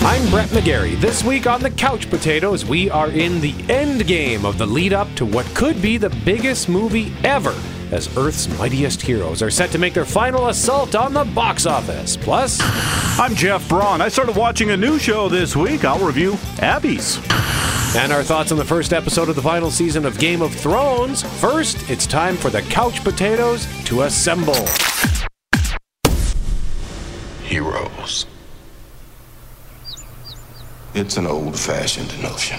I'm Brett McGarry. This week on the Couch Potatoes, we are in the end game of the lead up to what could be the biggest movie ever as Earth's mightiest heroes are set to make their final assault on the box office. Plus, I'm Jeff Braun. I started watching a new show this week. I'll review Abby's. And our thoughts on the first episode of the final season of Game of Thrones. First, it's time for the Couch Potatoes to assemble. Heroes. It's an old fashioned notion.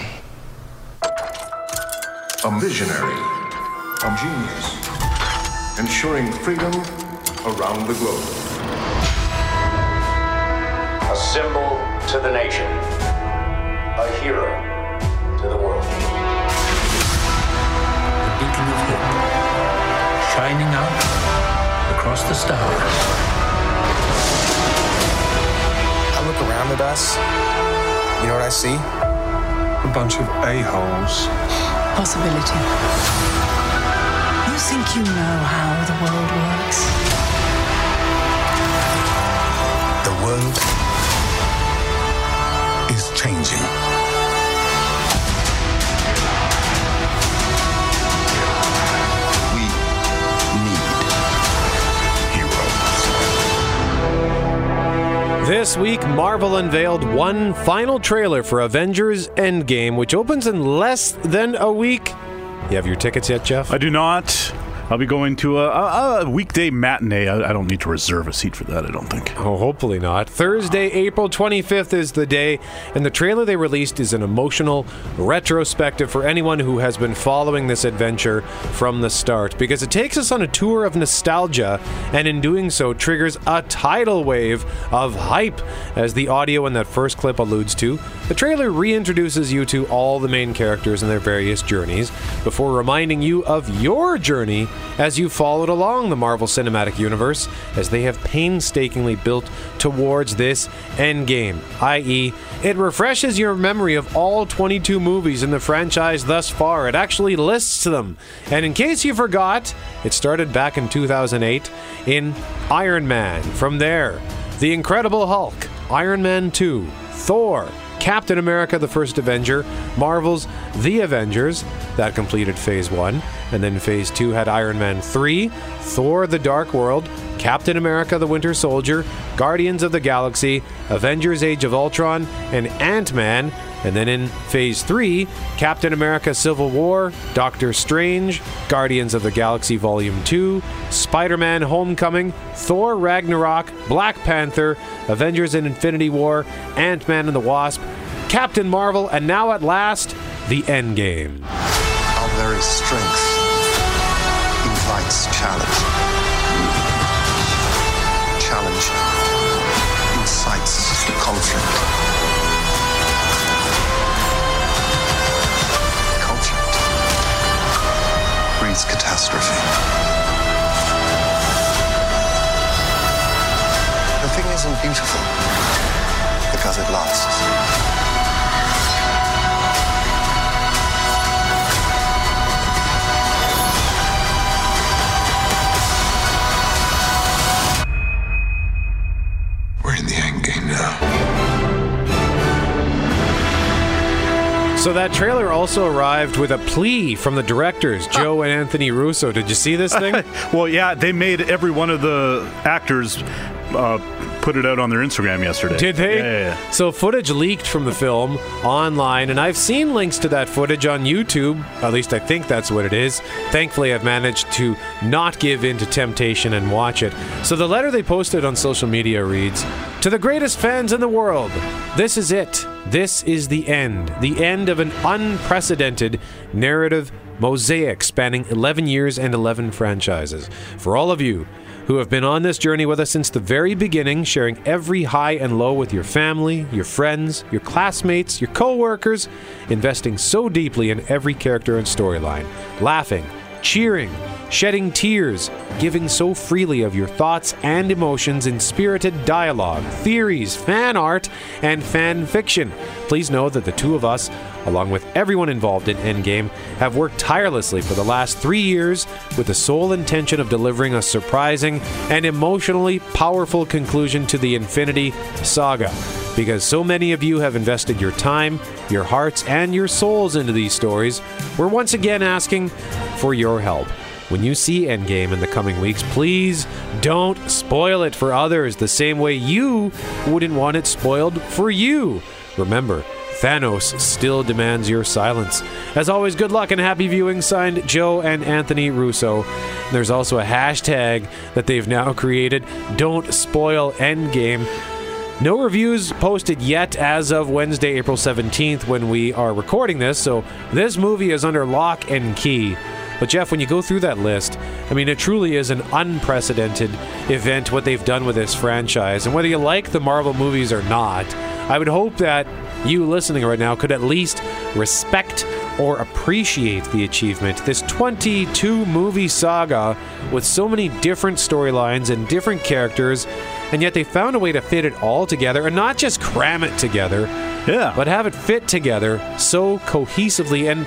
A visionary, a genius, ensuring freedom around the globe. A symbol to the nation, a hero to the world. a beacon of hope, shining out across the stars. I look around at us. You know what I see? A bunch of a-holes. Possibility. You think you know how the world works? The world is changing. This week, Marvel unveiled one final trailer for Avengers Endgame, which opens in less than a week. You have your tickets yet, Jeff? I do not. I'll be going to a, a, weekday matinee. I, I don't need to reserve a seat for that, I don't think. Oh, hopefully not. Thursday, April 25th is the day, and the trailer they released is an emotional retrospective for anyone who has been following this adventure from the start because it takes us on a tour of nostalgia and in doing so triggers a tidal wave of hype as the audio in that first clip alludes to. The trailer reintroduces you to all the main characters and their various journeys before reminding you of your journey as you followed along the Marvel Cinematic Universe as they have painstakingly built towards this endgame, i.e., it refreshes your memory of all 22 movies in the franchise thus far. It actually lists them. And in case you forgot, it started back in 2008 in Iron Man. From there, The Incredible Hulk, Iron Man 2, Thor, Captain America the First Avenger, Marvel's The Avengers, that completed Phase 1, and then Phase 2 had Iron Man 3, Thor the Dark World, Captain America the Winter Soldier, Guardians of the Galaxy, Avengers Age of Ultron, and Ant Man. And then in Phase 3, Captain America Civil War, Doctor Strange, Guardians of the Galaxy Volume 2, Spider Man Homecoming, Thor Ragnarok, Black Panther, Avengers in Infinity War, Ant Man and the Wasp, Captain Marvel, and now at last, the Endgame. Our very strength invites. Challenge beautiful because it lasts. We're in the end game now. So that trailer also arrived with a plea from the directors, Joe and Anthony Russo. Did you see this thing? Well, yeah, they made every one of the actors uh, put it out on their Instagram yesterday. Did they? Yeah, yeah, yeah. So footage leaked from the film online, and I've seen links to that footage on YouTube. At least I think that's what it is. Thankfully, I've managed to not give in to temptation and watch it. So the letter they posted on social media reads To the greatest fans in the world, this is it. This is the end. The end of an unprecedented narrative mosaic spanning 11 years and 11 franchises. For all of you who have been on this journey with us since the very beginning, sharing every high and low with your family, your friends, your classmates, your co-workers, investing so deeply in every character and storyline, laughing, cheering, shedding tears, giving so freely of your thoughts and emotions in spirited dialogue, theories, fan art, and fan fiction. Please know that the two of us, along with everyone involved in Endgame, have worked tirelessly for the last three years with the sole intention of delivering a surprising and emotionally powerful conclusion to the Infinity Saga. because so many of you have invested your time, your hearts, and your souls into these stories. We're once again asking for your help. When you see Endgame in the coming weeks, please don't spoil it for others the same way you wouldn't want it spoiled for you. Remember, Thanos still demands your silence. As always, good luck and happy viewing. Signed Joe and Anthony Russo. There's also a hashtag that they've now created Don't Spoil Endgame. No reviews posted yet as of Wednesday, April 17th, when we are recording this, so this movie is under lock and key. But Jeff, when you go through that list, I mean, it truly is an unprecedented event what they've done with this franchise. And whether you like the Marvel movies or not, I would hope that you listening right now could at least respect or appreciate the achievement. This 22 movie saga with so many different storylines and different characters, and yet they found a way to fit it all together and not just cram it together, Yeah. but have it fit together so cohesively and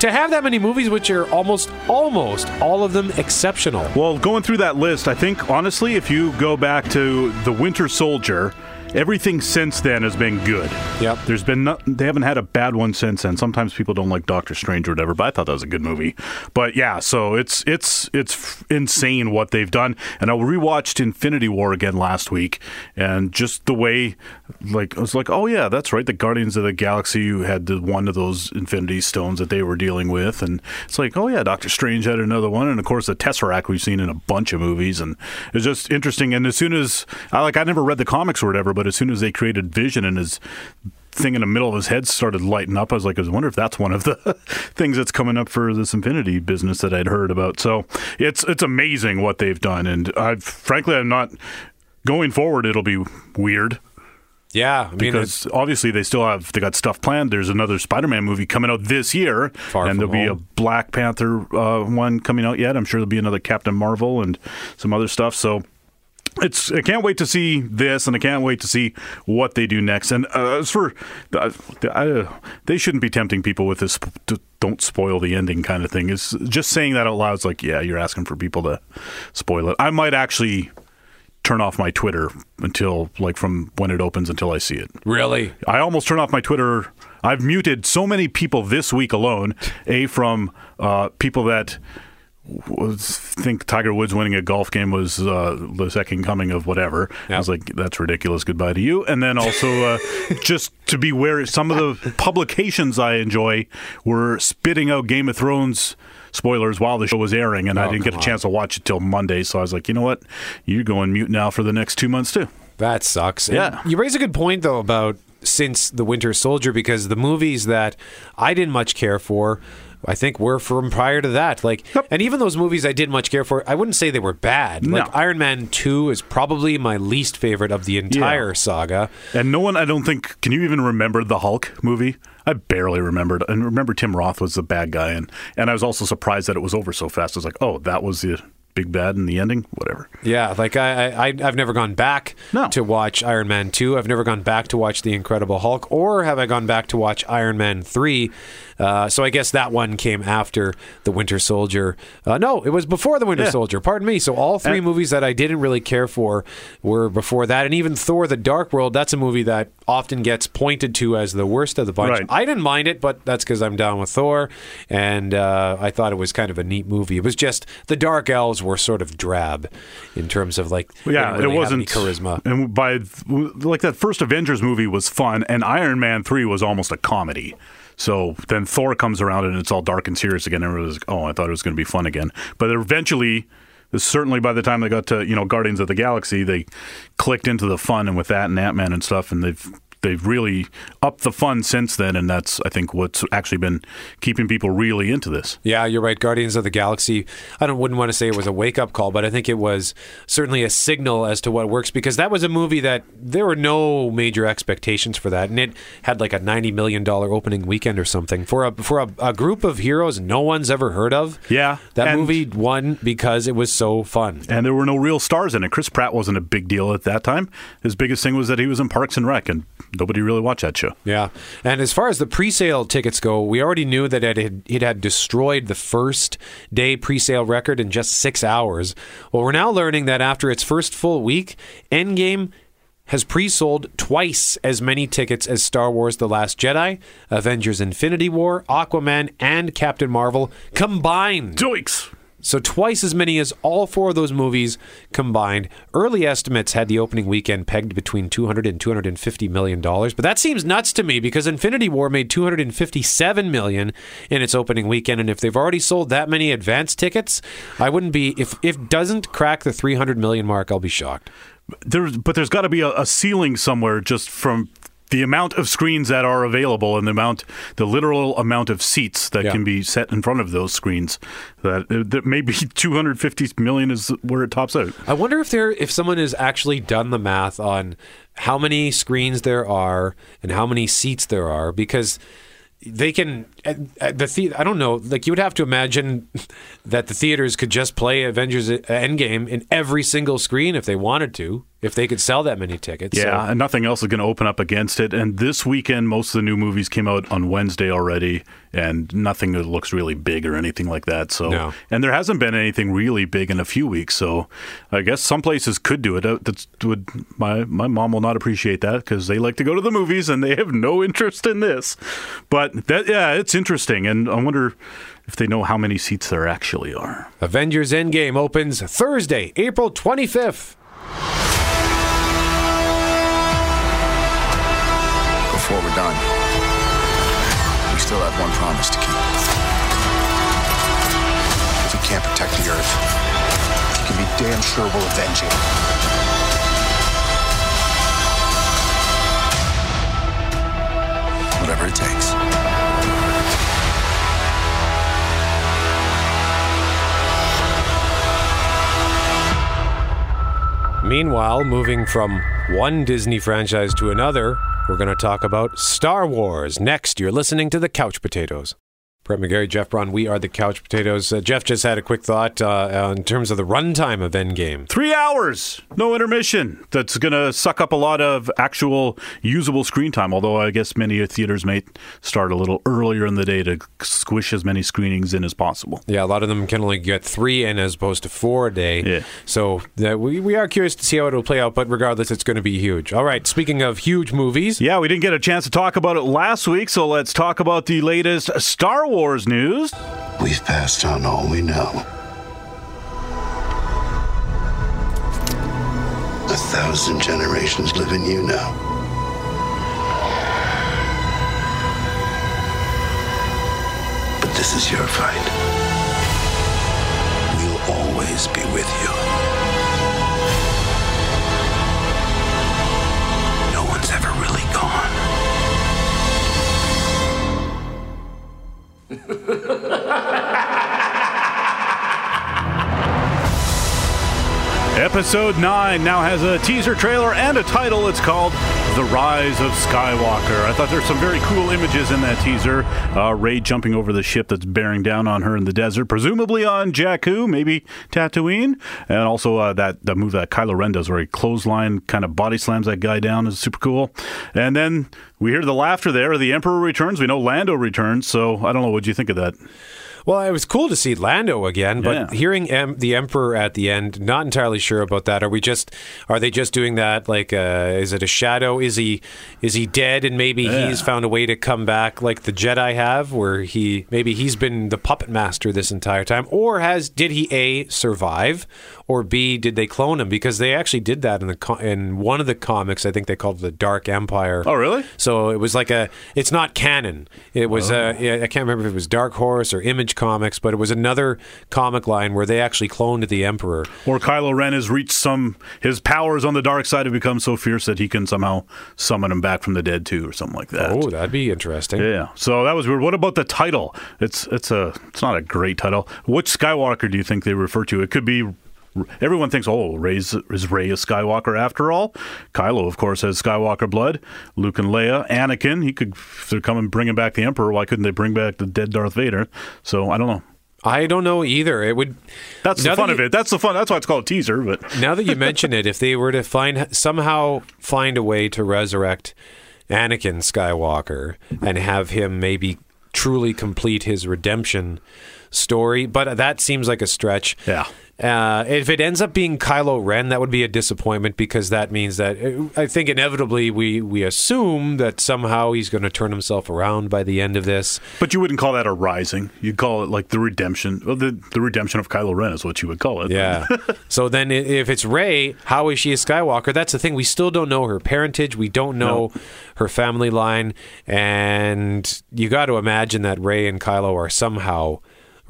to have that many movies which are almost almost all of them exceptional. Well, going through that list, I think honestly, if you go back to the Winter Soldier, everything since then has been good. Yep. There's been no, they haven't had a bad one since then. Sometimes people don't like Doctor Strange or whatever, but I thought that was a good movie. But yeah, so it's it's it's insane what they've done. And I rewatched Infinity War again last week, and just the way, like I was like, oh yeah, that's right. The Guardians of the Galaxy had the, one of those Infinity Stones that they were dealing with, and it's like, oh yeah, Doctor Strange had another one, and of course the Tesseract we've seen in a bunch of movies, and it's just interesting. And as soon as I like, I never read the comics or whatever, but as soon as they created Vision and his thing in the middle of his head started lighting up. I was like, I wonder if that's one of the things that's coming up for this Infinity business that I'd heard about. So it's it's amazing what they've done, and I frankly I'm not going forward. It'll be weird Yeah, I mean, because obviously they still have they got stuff planned. There's another Spider-Man movie coming out this year, Far and there'll be a Black Panther uh, one coming out yet. I'm sure there'll be another Captain Marvel and some other stuff. So it's I can't wait to see this, and I can't wait to see what they do next. And uh, as for uh, they shouldn't be tempting people with this. Don't spoil the ending kind of thing. Is just saying that out loud is like, yeah, you're asking for people to spoil it. I might actually turn off my Twitter until like from when it opens until I see it. really. I almost turn off my Twitter. I've muted so many people this week alone. A from uh, people that think Tiger Woods winning a golf game was uh, the second coming of whatever. I was like, that's ridiculous. Goodbye to you. And then also uh, just to be aware, some of the publications I enjoy were spitting out Game of Thrones spoilers while the show was airing, and I Oh, didn't get a on. chance to watch it till Monday. So I was like, you know what? You're going mute now for the next two months too. That sucks. And Yeah. you raise a good point though about since the Winter Soldier because the movies that I didn't much care for. I think were from prior to that. Like, and even those movies I didn't much care for, I wouldn't say they were bad. No. Like Iron Man Two is probably my least favorite of the entire saga. And no one, I don't think, can you even remember the Hulk movie? I barely remembered. And remember, Tim Roth was the bad guy, and and I was also surprised that it was over so fast. I was like, oh, that was the big bad in the ending. Whatever. Yeah, like I, I, I- I've never gone back No. to watch Iron Man two. I've never gone back to watch The Incredible Hulk, or have I gone back to watch Iron Man three? Uh, so I guess that one came after the Winter Soldier. Uh, no, it was before the Winter Yeah. Soldier. Pardon me. So all three And- movies that I didn't really care for were before that, and even Thor: The Dark World. That's a movie that often gets pointed to as the worst of the bunch. Right. I didn't mind it, but that's because I'm down with Thor, and uh, I thought it was kind of a neat movie. It was just the Dark Elves were sort of drab in terms of like Yeah, really it wasn't charisma. And by like that first Avengers movie was fun, and Iron Man three was almost a comedy. So then Thor comes around and it's all dark and serious again. And everyone's like, oh, I thought it was going to be fun again. But eventually, certainly by the time they got to you know Guardians of the Galaxy, they clicked into the fun, and with that and Ant Man and stuff, and they've they've really upped the fun since then, and that's I think what's actually been keeping people really into this. Yeah, you're right. Guardians of the Galaxy. I don't wouldn't want to say it was a wake up call, but I think it was certainly a signal as to what works because that was a movie that there were no major expectations for that, and it had like a ninety million dollar opening weekend or something for a for a, a group of heroes no one's ever heard of. Yeah, that movie won because it was so fun. and there were no real stars in it. Chris Pratt wasn't a big deal at that time. His biggest thing was that he was in Parks and Rec, and nobody really watched that show. Yeah, and as far as the pre-sale tickets go, we already knew that it had, it had destroyed the first day pre-sale record in just six hours. Well, we're now learning that after its first full week, Endgame has pre-sold twice as many tickets as Star Wars: The Last Jedi, Avengers: Infinity War, Aquaman, and Captain Marvel combined. Doinks. So twice as many as all four of those movies combined. Early estimates had the opening weekend pegged between 200 and 250 million dollars, but that seems nuts to me because Infinity War made 257 million in its opening weekend and if they've already sold that many advance tickets, I wouldn't be if if doesn't crack the 300 million mark, I'll be shocked. There's, but there's got to be a, a ceiling somewhere just from the amount of screens that are available and the amount, the literal amount of seats that Yeah. can be set in front of those screens. That, that maybe 250 million is where it tops out. I wonder if there if someone has actually done the math on how many screens there are and how many seats there are because they can the, the I don't know like you would have to imagine that the theaters could just play Avengers Endgame in every single screen if they wanted to if they could sell that many tickets. So- Yeah, and nothing else is going to open up against it. And this weekend, most of the new movies came out on Wednesday already, and nothing that looks really big or anything like that. So, No. and there hasn't been anything really big in a few weeks. So, I guess some places could do it. Uh, That's would my my mom will not appreciate that because they like to go to the movies and they have no interest in this. But that yeah, it's interesting, and I wonder if they know how many seats there actually are. Avengers Endgame opens Thursday, April 25th. Before we're done, we still have one promise to keep. If we can't protect the Earth, you can be damn sure we'll avenge it. Whatever it takes. Meanwhile, moving from one Disney franchise to another, we're going to talk about Star Wars. Next, you're listening to the Couch Potatoes. Brett McGarry, Jeff Braun, we are the Couch Potatoes. Uh, Jeff just had a quick thought uh, in terms of the runtime of Endgame. Three hours, no intermission. That's going to suck up a lot of actual usable screen time. Although I guess many theaters may start a little earlier in the day to squish as many screenings in as possible. Yeah, a lot of them can only get three in as opposed to four a day. Yeah. So uh, we, we are curious to see how it'll play out, but regardless, it's going to be huge. All right, speaking of huge movies, Yeah, we didn't get a chance to talk about it last week, so let's talk about the latest Star Wars news. We've passed on all we know. A thousand generations live in you now. But this is your fight. Episode 9 now has a teaser trailer and a title. It's called The Rise of Skywalker. I thought there's some very cool images in that teaser. Uh, Rey jumping over the ship that's bearing down on her in the desert, presumably on Jakku, maybe Tatooine. And also uh, that, move that Kylo Ren does where he clothesline kind of body slams that guy down is super cool. And then we hear the laughter there. The Emperor returns. We know Lando returns. So I don't know. What you think of that? Well, it was cool to see Lando again, but Yeah. hearing em- the Emperor at the end, not entirely sure about that. Are we just are they just doing that? Like, uh, is it a shadow? Is he is he dead, and maybe Yeah. he's found a way to come back, like the Jedi have, where he maybe he's been the puppet master this entire time, or has did he a survive, or b did they clone him? Because they actually did that in the co- in one of the comics. I think they called it the Dark Empire. Oh, really? So it was like a. It's not canon. It was. Uh, yeah, I can't remember if it was Dark Horse or Image Comics, but it was another comic line where they actually cloned the Emperor. Or Kylo Ren has reached some, his powers on the dark side have become so fierce that he can somehow summon him back from the dead too, or something like that. Oh, that'd be interesting. Yeah, so that was weird. What about the title? It's it's a it's not a great title. Which Skywalker do you think they refer to? It could be. Everyone thinks, oh, Rey's, is Rey a Skywalker after all? Kylo, of course, has Skywalker blood. Luke and Leia, Anakin. He could, if they're coming bringing back the Emperor, why couldn't they bring back the dead Darth Vader? So I don't know. I don't know either. It would. That's the fun that of it. That's the fun. That's why it's called a teaser. But Now that you mention it, if they were to find somehow find a way to resurrect Anakin Skywalker and have him maybe truly complete his redemption story, but that seems like a stretch. Yeah. Uh, if it ends up being Kylo Ren, that would be a disappointment because that means that uh, I think inevitably we we assume that somehow he's going to turn himself around by the end of this. But you wouldn't call that a rising. You'd call it like the redemption. Well, the the redemption of Kylo Ren is what you would call it. Yeah. so then, if it's Rey, how is she a Skywalker? That's the thing. We still don't know her parentage. We don't know her family line, and you got to imagine that Rey and Kylo are somehow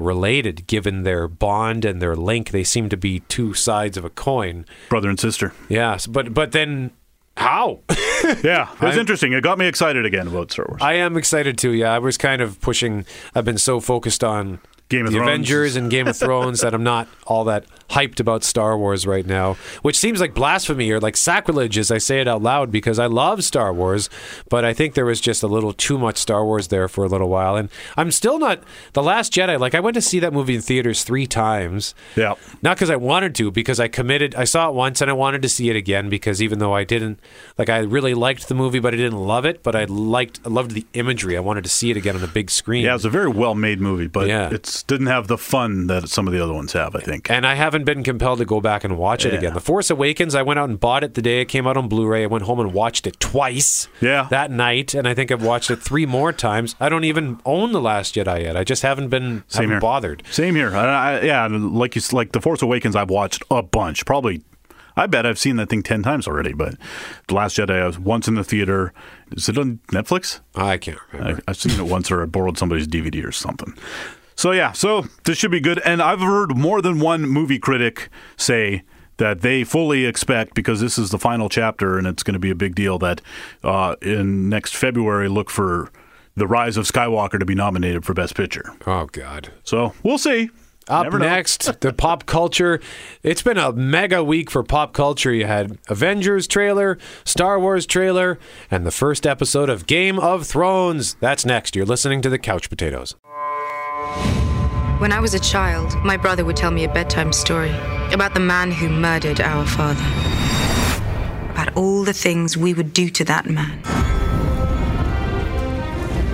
related, given their bond and their link. They seem to be two sides of a coin. brother and sister. Yes, but but then how? Yeah, it was interesting. It got me excited again about Star Wars. I am excited too. Yeah, I was kind of pushing. I've been so focused on Game of the Thrones. Avengers and Game of Thrones that I'm not all that hyped about Star Wars right now, which seems like blasphemy or like sacrilege as I say it out loud because I love Star Wars, but I think there was just a little too much Star Wars there for a little while, and I'm still not. The Last Jedi, like I went to see that movie in theaters three times. Yeah. Not because I wanted to, because I committed. I saw it once and I wanted to see it again because even though I didn't, like, I really liked the movie, but I didn't love it. But I liked, I loved the imagery. I wanted to see it again on the big screen. yeah, it was a very well made movie, but Yeah. Didn't have the fun that some of the other ones have. I think. and I haven't been compelled to go back and watch it again. The Force Awakens, I went out and bought it the day it came out on Blu-ray. I went home and watched it twice. Yeah. that night, and I think I've watched it three more times. I don't even own the Last Jedi yet. I just haven't been Same haven't here. bothered. Same here. I, I, yeah, like you, like the Force Awakens, I've watched a bunch. Probably, I bet I've seen that thing ten times already. But the Last Jedi, I was once in the theater. Is it on Netflix? I can't remember. I, I've seen it once, or I borrowed somebody's DVD or something. So yeah, so this should be good. And I've heard more than one movie critic say that they fully expect because this is the final chapter and it's going to be a big deal that uh, in next February look for the Rise of Skywalker to be nominated for Best Picture. oh God. So we'll see. Up next, the pop culture. It's been a mega week for pop culture. You had Avengers trailer, Star Wars trailer, and the first episode of Game of Thrones. That's next. You're listening to the Couch Potatoes. When I was a child, my brother would tell me a bedtime story about the man who murdered our father. About all the things we would do to that man.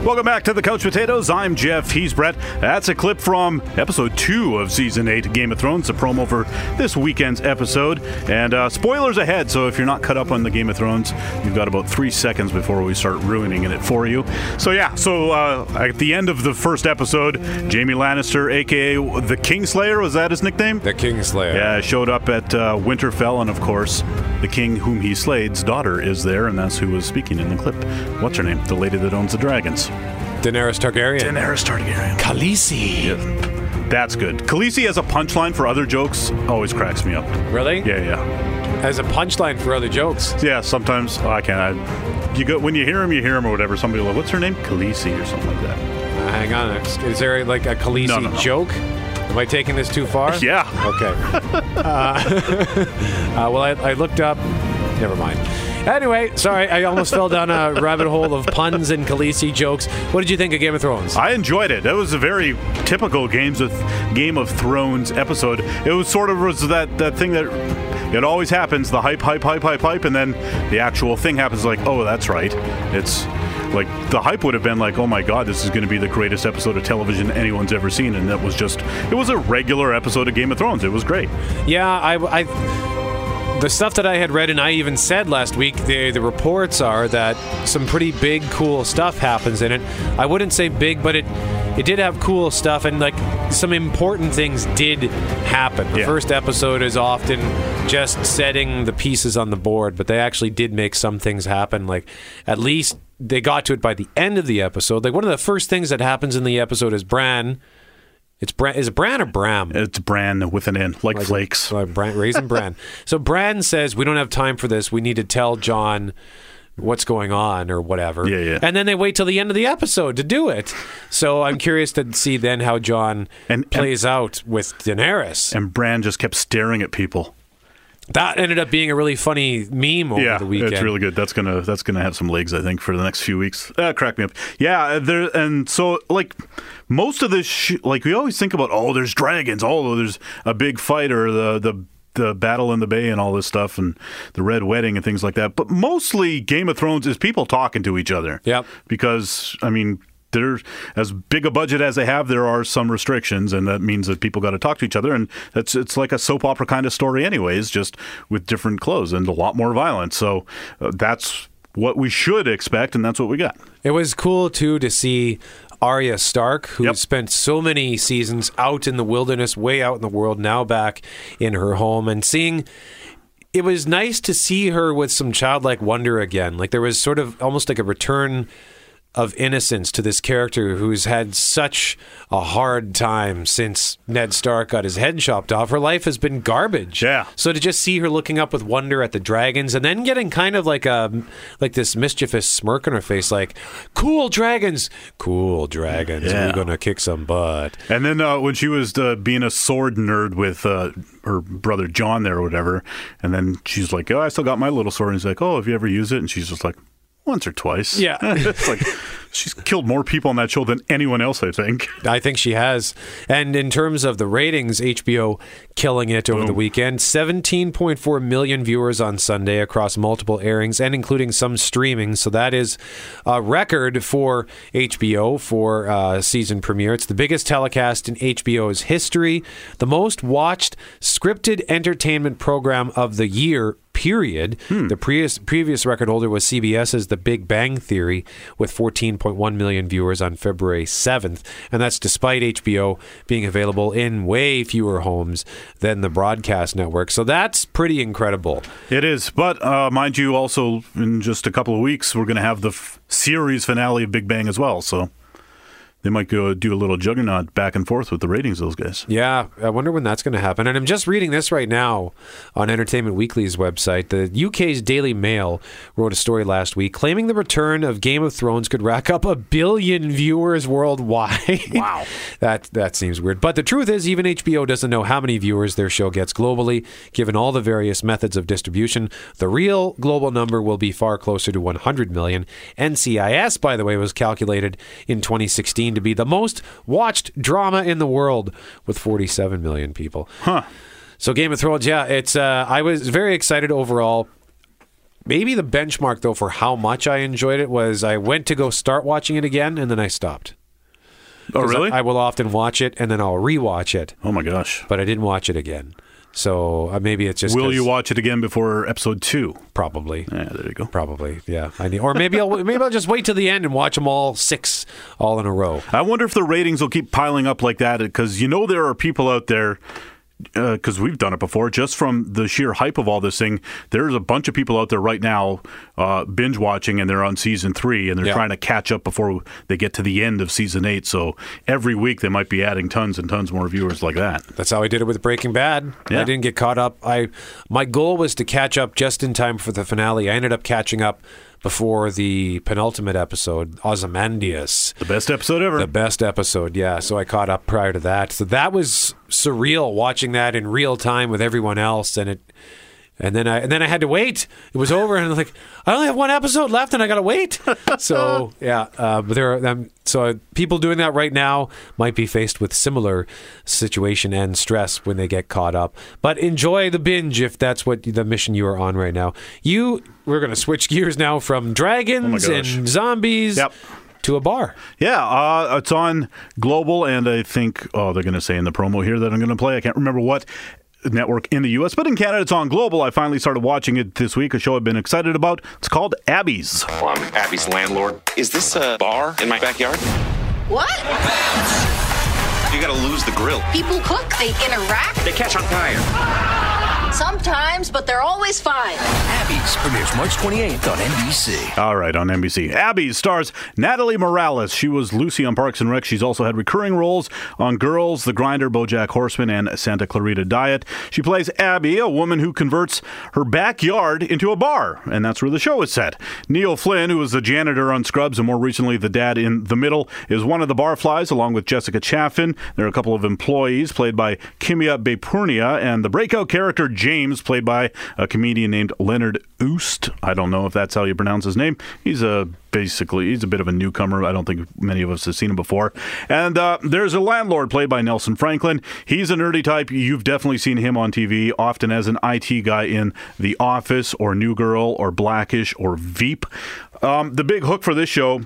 Welcome back to the Couch Potatoes. I'm Jeff. He's Brett. That's a clip from episode two of season eight, Game of Thrones, the promo for this weekend's episode. And uh, spoilers ahead, so if you're not cut up on the Game of Thrones, you've got about three seconds before we start ruining it for you. So yeah, so uh, at the end of the first episode, Jaime Lannister, aka the Kingslayer, was that his nickname? The Kingslayer. Yeah, showed up at uh, Winterfell, and of course, the king whom he slayed's daughter is there, and that's who was speaking in the clip. What's her name? The lady that owns the dragons. Daenerys Targaryen. Daenerys Targaryen. Khaleesi. That's good. Khaleesi as a punchline for other jokes always cracks me up. Really? Yeah, yeah, As a punchline for other jokes. yeah. Sometimes oh, I can't. I, you go when you hear him, you hear him or whatever. Somebody will, what's her name? Khaleesi or something like that. Uh, hang on. Is there like a Khaleesi No, no, no. joke? Am I taking this too far? Yeah. Okay. uh, uh, well, I, I looked up. Never mind. Anyway, sorry, I almost fell down a rabbit hole of puns and Khaleesi jokes. What did you think of Game of Thrones? I enjoyed it. That was a very typical games of Game of Thrones episode. It was sort of was that that thing that it always happens: the hype, hype, hype, hype, hype, and then the actual thing happens. Like, oh, that's right. It's like the hype would have been like, oh my god, this is going to be the greatest episode of television anyone's ever seen, and that was just it was a regular episode of Game of Thrones. It was great. Yeah, I, I the stuff that I had read and I even said last week, the the reports are that some pretty big, cool stuff happens in it. I wouldn't say big, but it it did have cool stuff and like some important things did happen. The Yeah. first episode is often just setting the pieces on the board, but they actually did make some things happen. Like at least they got to it by the end of the episode. Like one of the first things that happens in the episode is Bran. It's Bran. Is it Bran or Bram? It's Bran with an N, like, flakes. Like Bran, raisin Bran. So Bran says, "We don't have time for this. We need to tell Jon what's going on or whatever." Yeah, yeah. And then they wait till the end of the episode to do it. So I'm curious to see then how Jon And- plays out with Daenerys. And Bran just kept staring at people. That ended up being a really funny meme over yeah, the weekend. it's really good. That's gonna that's gonna have some legs, I think, for the next few weeks. Uh, crack me up. Yeah, there and so like most of this, sh- like we always think about, oh, there's dragons, oh, there's a big fight or the the the battle in the bay and all this stuff and the red wedding and things like that. But mostly, Game of Thrones is people talking to each other. Yep. Because I mean. There's as big a budget as they have, there are some restrictions, and that means that people got to talk to each other, and that's it's like a soap opera kind of story, anyways, just with different clothes and a lot more violence. So uh, that's what we should expect, and that's what we got. It was cool too to see Arya Stark, who Yep. spent so many seasons out in the wilderness, way out in the world, now back in her home, and seeing. It was nice to see her with some childlike wonder again. Like there was sort of almost like a return of innocence to this character who's had such a hard time since Ned Stark got his head chopped off. Her life has been garbage. Yeah. So to just see her looking up with wonder at the dragons and then getting kind of like a like this mischievous smirk on her face, like, cool dragons, cool dragons, Yeah. we're gonna kick some butt. And then uh, when she was uh, being a sword nerd with uh, her brother Jon there or whatever, and then she's like, "Oh, I still got my little sword." And he's like, "Oh, have you ever used it?" And she's just like, "Once or twice." Yeah. it's like she's killed more people on that show than anyone else, I think. I think she has. And in terms of the ratings, HBO killing it over the weekend. 17.4 million viewers on Sunday across multiple airings and including some streaming. So that is a record for HBO for uh, season premiere. It's the biggest telecast in HBO's history, the most watched scripted entertainment program of the year period. The previous previous record holder was CBS's The Big Bang Theory with 14.1 million viewers on February 7th, and that's despite HBO being available in way fewer homes than the broadcast network. So that's pretty incredible. It is, but uh, mind you, also in just a couple of weeks, we're going to have the f- series finale of Big Bang as well. So they might go do a little juggernaut back and forth with the ratings. Those guys. Yeah, I wonder when that's going to happen. And I'm just reading this right now on Entertainment Weekly's website. The UK's Daily Mail wrote a story last week claiming the return of Game of Thrones could rack up a billion viewers worldwide. Wow. that that seems weird. But the truth is even HBO doesn't know how many viewers their show gets globally given all the various methods of distribution. The real global number will be far closer to 100 million. NCIS by the way was calculated in 2016 to be the most watched drama in the world with 47 million people. Huh. So Game of Thrones, yeah, it's uh, I was very excited overall. Maybe the benchmark though for how much I enjoyed it was I went to go start watching it again and then I stopped. Oh really? I, I will often watch it and then I'll rewatch it, oh my gosh. but I didn't watch it again. So uh, maybe it's just Will you watch it again before episode two? Probably. Yeah, there you go. Probably, yeah. I need, or maybe I'll maybe I'll just wait till the end and watch them all six all in a row. I wonder if the ratings will keep piling up like that because you know there are people out there. Because we've done it before, just from the sheer hype of all this thing, there's a bunch of people out there right now uh, binge watching, and they're on season three, and they're Yeah. trying to catch up before they get to the end of season eight. So every week they might be adding tons and tons more viewers like that. That's how I did it with Breaking Bad. Yeah. I didn't get caught up. I my goal was to catch up just in time for the finale. I ended up catching up before the penultimate episode, Ozymandias. The best episode ever. The best episode, yeah. So I caught up prior to that. So that was surreal watching that in real time with everyone else, and it. And then I and then I had to wait. It was over, and I was like, I only have one episode left, and I gotta wait. so yeah, uh, but there are um, so people doing that right now might be faced with similar situation and stress when they get caught up. But enjoy the binge if that's what the mission you are on right now. You, we're gonna switch gears now from dragons Oh and zombies Yep. to a bar. Yeah, uh, it's on Global, and I think, oh, they're going to say in the promo here that I'm going to play. I can't remember what network in the U.S., but in Canada, it's on Global. I finally started watching it this week, a show I've been excited about. It's called Abby's. Well, I'm Abby's landlord. Is this a bar in my backyard? What? You gotta lose the grill. People cook, they interact. They catch on fire. Sometimes, but they're always fine. Abby's premieres March 28th on NBC. All right, on NBC. Abby's stars Natalie Morales. She was Lucy on Parks and Rec. She's also had recurring roles on Girls, The Grinder, BoJack Horseman, and Santa Clarita Diet. She plays Abby, a woman who converts her backyard into a bar, and that's where the show is set. Neil Flynn, who was the janitor on Scrubs and more recently the dad in The Middle, is one of the barflies, along with Jessica Chaffin. There are a couple of employees played by Kimia Behpoornia, and the breakout character James, played by a comedian named Leonard Ouzts. I don't know if that's how you pronounce his name. He's a basically he's a bit of a newcomer. I don't think many of us have seen him before. And uh, there's a landlord played by Nelson Franklin. He's a nerdy type. You've definitely seen him on TV, often as an IT guy in The Office or New Girl or Blackish or Veep. Um, the big hook for this show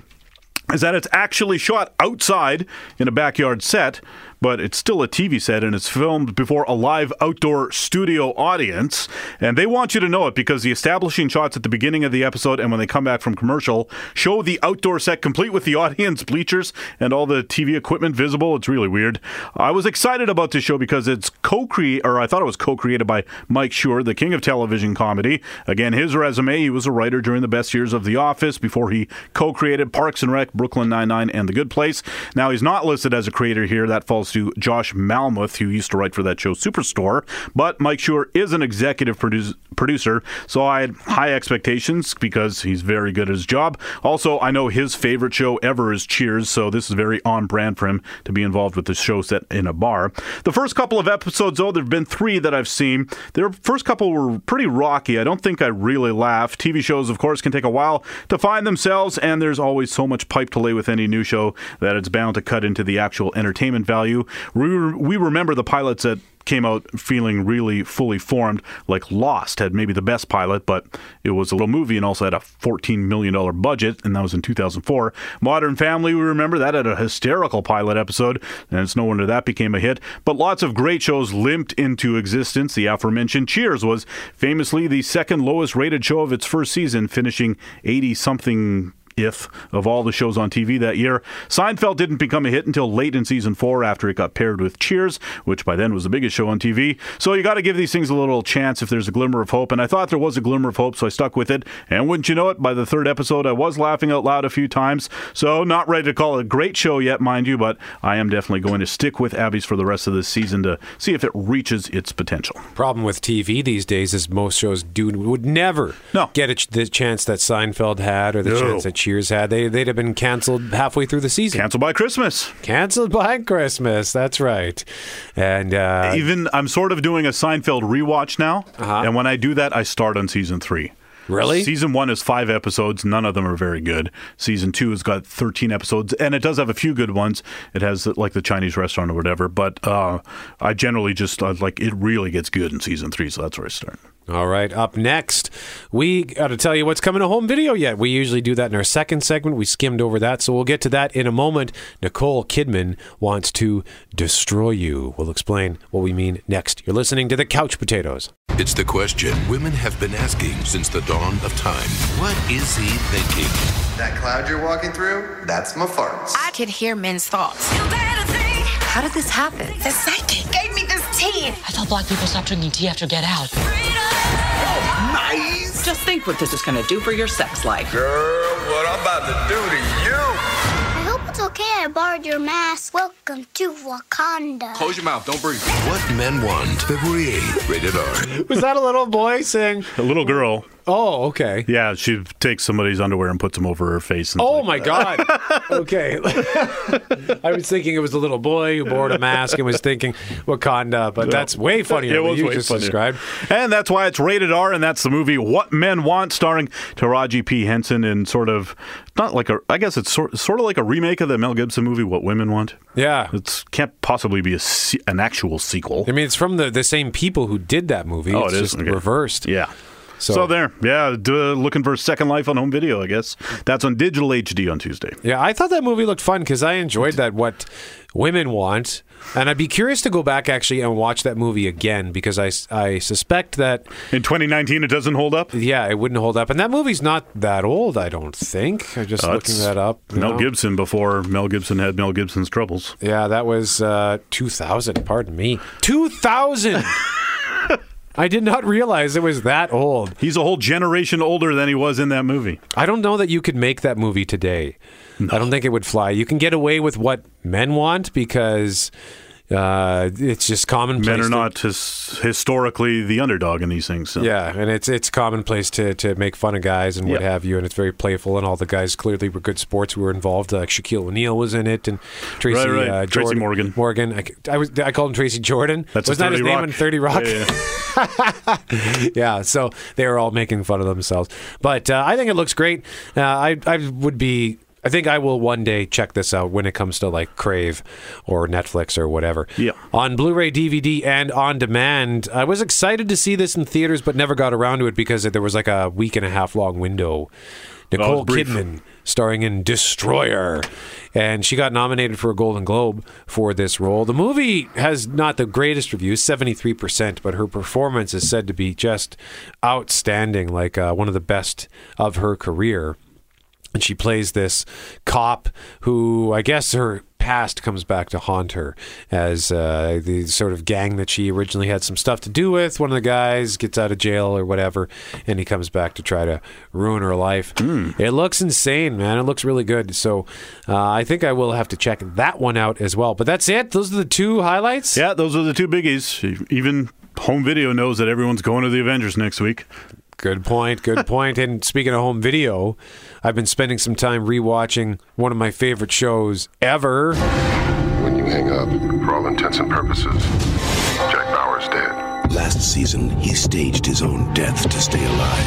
is that it's actually shot outside in a backyard set, but it's still a TV set and it's filmed before a live outdoor studio audience. And they want you to know it because the establishing shots at the beginning of the episode and when they come back from commercial show the outdoor set complete with the audience bleachers and all the TV equipment visible. It's really weird. I was excited about this show because it's co-created, or I thought it was co-created by Mike Schur, the king of television comedy. Again, his resume: he was a writer during the best years of The Office before he co-created Parks and Rec, Brooklyn Nine-Nine, and The Good Place. Now he's not listed as a creator here. That falls to Josh Malmuth, who used to write for that show Superstore. But Mike Schur is an executive produce, producer, so I had high expectations because he's very good at his job. Also, I know his favorite show ever is Cheers, so this is very on brand for him to be involved with this show set in a bar. The first couple of episodes, though, there have been three that I've seen. Their first couple were pretty rocky. I don't think I really laughed. TV shows, of course, can take a while to find themselves, and there's always so much pipe to lay with any new show that it's bound to cut into the actual entertainment value. We, we remember the pilots that came out feeling really fully formed, like Lost had maybe the best pilot, but it was a little movie and also had a $14 million budget, and that was in 2004. Modern Family, we remember that had a hysterical pilot episode, and it's no wonder that became a hit. But lots of great shows limped into existence. The aforementioned Cheers was famously the second lowest rated show of its first season, finishing 80 something if of all the shows on TV that year. Seinfeld didn't become a hit until late in season four after it got paired with Cheers, which by then was the biggest show on TV. So you got to give these things a little chance if there's a glimmer of hope. And I thought there was a glimmer of hope, so I stuck with it. And wouldn't you know it, by the third episode, I was laughing out loud a few times. So not ready to call it a great show yet, mind you, but I am definitely going to stick with Abby's for the rest of this season to see if it reaches its potential. Problem with TV these days is most shows do would never no. get a ch- the chance that Seinfeld had or the No. chance that Cheers had. They they'd have been canceled halfway through the season. Canceled by Christmas. Canceled by Christmas. That's right. And uh, Even I'm sort of doing a Seinfeld rewatch now, and when I do that, I start on season three. Really? Season one is five episodes. None of them are very good. Season two has got 13 episodes, and it does have a few good ones. It has like the Chinese restaurant or whatever, but uh, I generally just uh, like it really gets good in season three, so that's where I start. All right, up next, we got to tell you what's coming to home video yet. We usually do that in our second segment. We skimmed over that, so we'll get to that in a moment. Nicole Kidman wants to destroy you. We'll explain what we mean next. You're listening to the Couch Potatoes. It's the question women have been asking since the dawn of time. What is he thinking? That cloud you're walking through, that's my farts. I could hear men's thoughts. How did this happen? The psychic gave me this tea. I thought black people stopped drinking tea after Get Out. Nice. Just think what this is going to do for your sex life. Girl, what I'm about to do to you. I hope it's okay I borrowed your mask. Welcome to Wakanda. Close your mouth, don't breathe. What Men Want, February 8th, rated R. Was that a little boy saying? A little girl. Oh, okay. Yeah, she takes somebody's underwear and puts them over her face. And Oh my God. okay. I was thinking it was a little boy who wore a mask and was thinking Wakanda, uh, but that's way funnier It than was you just funnier. described. And that's why it's rated R, and that's the movie What Men Want, starring Taraji P. Henson and sort of, not like a, I guess it's sort, sort of like a remake of the Mel Gibson movie What Women Want. Yeah. It can't possibly be a, an actual sequel. I mean, it's from the, the same people who did that movie. Oh, it's it is? just Okay. reversed. Yeah. So, So, there, yeah, d- looking for Second Life on home video, I guess. That's on digital HD on Tuesday. yeah, I thought that movie looked fun because I enjoyed that. What women want, and I'd be curious to go back actually and watch that movie again because I, I suspect that In 2019, it doesn't hold up? yeah, it wouldn't hold up. And that movie's not that old, I don't think. I'm just Uh, looking that up. Mel now. Gibson before Mel Gibson had Mel Gibson's troubles. Yeah, that was uh, 2000. Pardon me. 2000. I did not realize it was that old. He's a whole generation older than he was in that movie. I don't know that you could make that movie today. I don't think it would fly. You can get away with what men want because uh, it's just commonplace. Men are to- not his, historically the underdog in these things. so. Yeah, and it's it's commonplace to, to make fun of guys and what have you, and it's very playful. And all the guys clearly were good sports who were involved. Like Shaquille O'Neal was in it, and Tracy Right, right. Uh, Tracy Morgan. Morgan. I, I was I called him Tracy Jordan. That's that his 30 name in Thirty Rock? Yeah, yeah. yeah, so they were all making fun of themselves. But uh, I think it looks great. Uh, I I would be. I think I will one day check this out when it comes to like Crave or Netflix or whatever. Yeah. On Blu-ray, DVD, and on demand. I was excited to see this in theaters, but never got around to it because there was like a week and a half long window Nicole. Kidman, starring in Destroyer. And she got nominated for a Golden Globe for this role. The movie has not the greatest reviews, 73%, but her performance is said to be just outstanding, like uh, one of the best of her career. And she plays this cop who, I guess, her past comes back to haunt her as uh, the sort of gang that she originally had some stuff to do with. One of the guys gets out of jail or whatever, and he comes back to try to ruin her life. It looks insane, man. It looks really good. So uh, I think I will have to check that one out as well. But that's it. Those are the two highlights. Yeah, those are the two biggies. Even home video knows that everyone's going to the Avengers next week. Good point. Good point. And speaking of home video, I've been spending some time rewatching one of my favorite shows ever. When you hang up, for all intents and purposes, Jack Bauer's dead. Last season, he staged his own death to stay alive.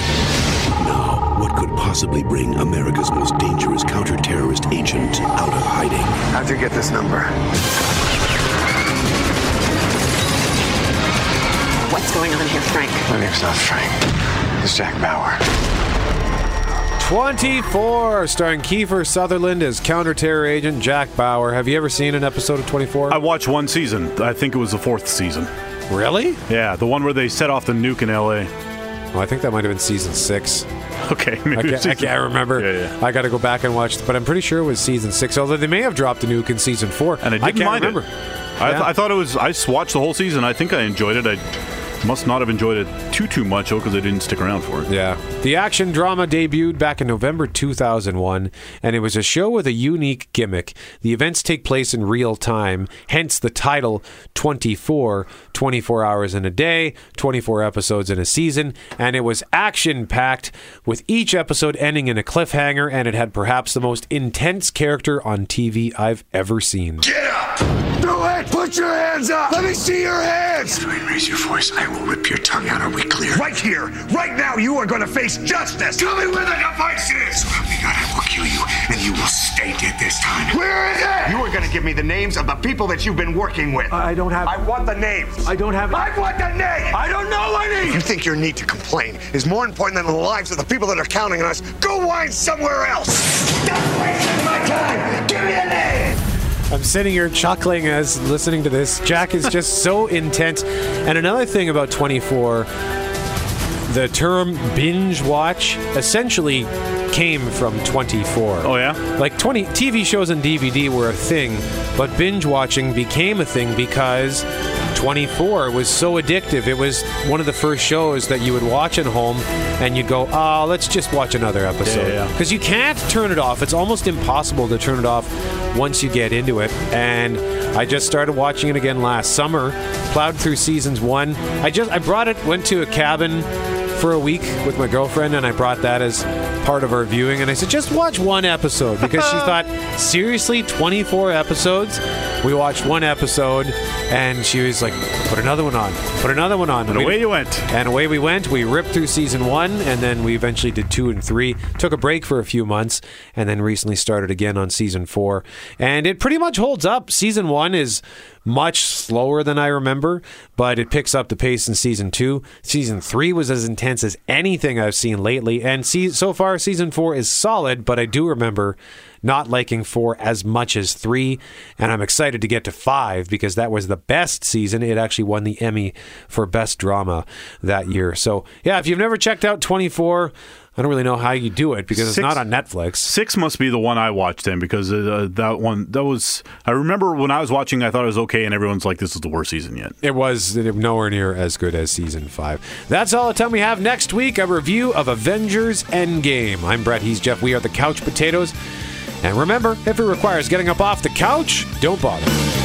Now, what could possibly bring America's most dangerous counter-terrorist agent out of hiding? How'd you get this number? What's going on here, Frank? My name's not Frank. It's Jack Bauer. 24, starring Kiefer Sutherland as counter-terror agent Jack Bauer. Have you ever seen an episode of 24? I watched one season. I think it was the fourth season. Really? Yeah, the one where they set off the nuke in L.A. Well, I think that might have been season six. Okay, I can't, I can't remember. Yeah, yeah. I got to go back and watch, but I'm pretty sure it was season six. Although they may have dropped the nuke in season four, And I didn't can't mind remember. it. I, th- I thought it was. I watched the whole season. I think I enjoyed it. I must not have enjoyed it too too much, though, because they didn't stick around for it. Yeah. The action drama debuted back in November 2001, and it was a show with a unique gimmick. The events take place in real time, hence the title 24, 24 hours in a day, 24 episodes in a season, and it was action packed, with each episode ending in a cliffhanger, and it had perhaps the most intense character on TV I've ever seen. Get up! Do it! Put your hands up! Let me see your hands! Dwayne, raise your voice. I will rip your tongue out. Are we clear? Right here, right now, you are going to face justice! Tell me where the device is! So help me God, I will kill you, and you will stay dead this time. Where is it? You are going to give me the names of the people that you've been working with. I don't have. I want the names. I don't have. I want the name. I don't know any. You think your need to complain is more important than the lives of the people that are counting on us? Go whine somewhere else. Stop wasting my time. Give me the name. I'm sitting here chuckling as listening to this. Jack is just so intense. And another thing about 24, the term binge watch essentially came from 24. Oh yeah. Like 20 TV shows and DVD were a thing, but binge watching became a thing because 24 was so addictive. It was one of the first shows that you would watch at home and you'd go, "Oh, let's just watch another episode." Yeah, yeah. Because you can't turn it off. It's almost impossible to turn it off once you get into it. And I just started watching it again last summer. Plowed through seasons 1. I just I brought it went to a cabin for a week with my girlfriend, and I brought that as part of our viewing. And I said, just watch one episode because she thought, seriously, 24 episodes? We watched one episode, and she was like, put another one on, put another one on. And we- away you went. and away we went. We ripped through season one, and then we eventually did two and three. Took a break for a few months, and then recently started again on season four. And it pretty much holds up. Season one is much slower than I remember, but it picks up the pace in season two. Season three was as intense as anything I've seen lately, and see, so far season four is solid. But I do remember not liking four as much as three, and I'm excited to get to five because that was the best season. It actually won the Emmy for best drama that year. So yeah, if you've never checked out 24. I don't really know how you do it because it's not on Netflix. Six must be the one I watched then because uh, that one that was. I remember when I was watching, I thought it was okay, and everyone's like, "This is the worst season yet." It was nowhere near as good as season five. That's all the time we have. Next week, a review of Avengers Endgame. I'm Brett. He's Jeff. We are the Couch Potatoes. And remember, if it requires getting up off the couch, don't bother.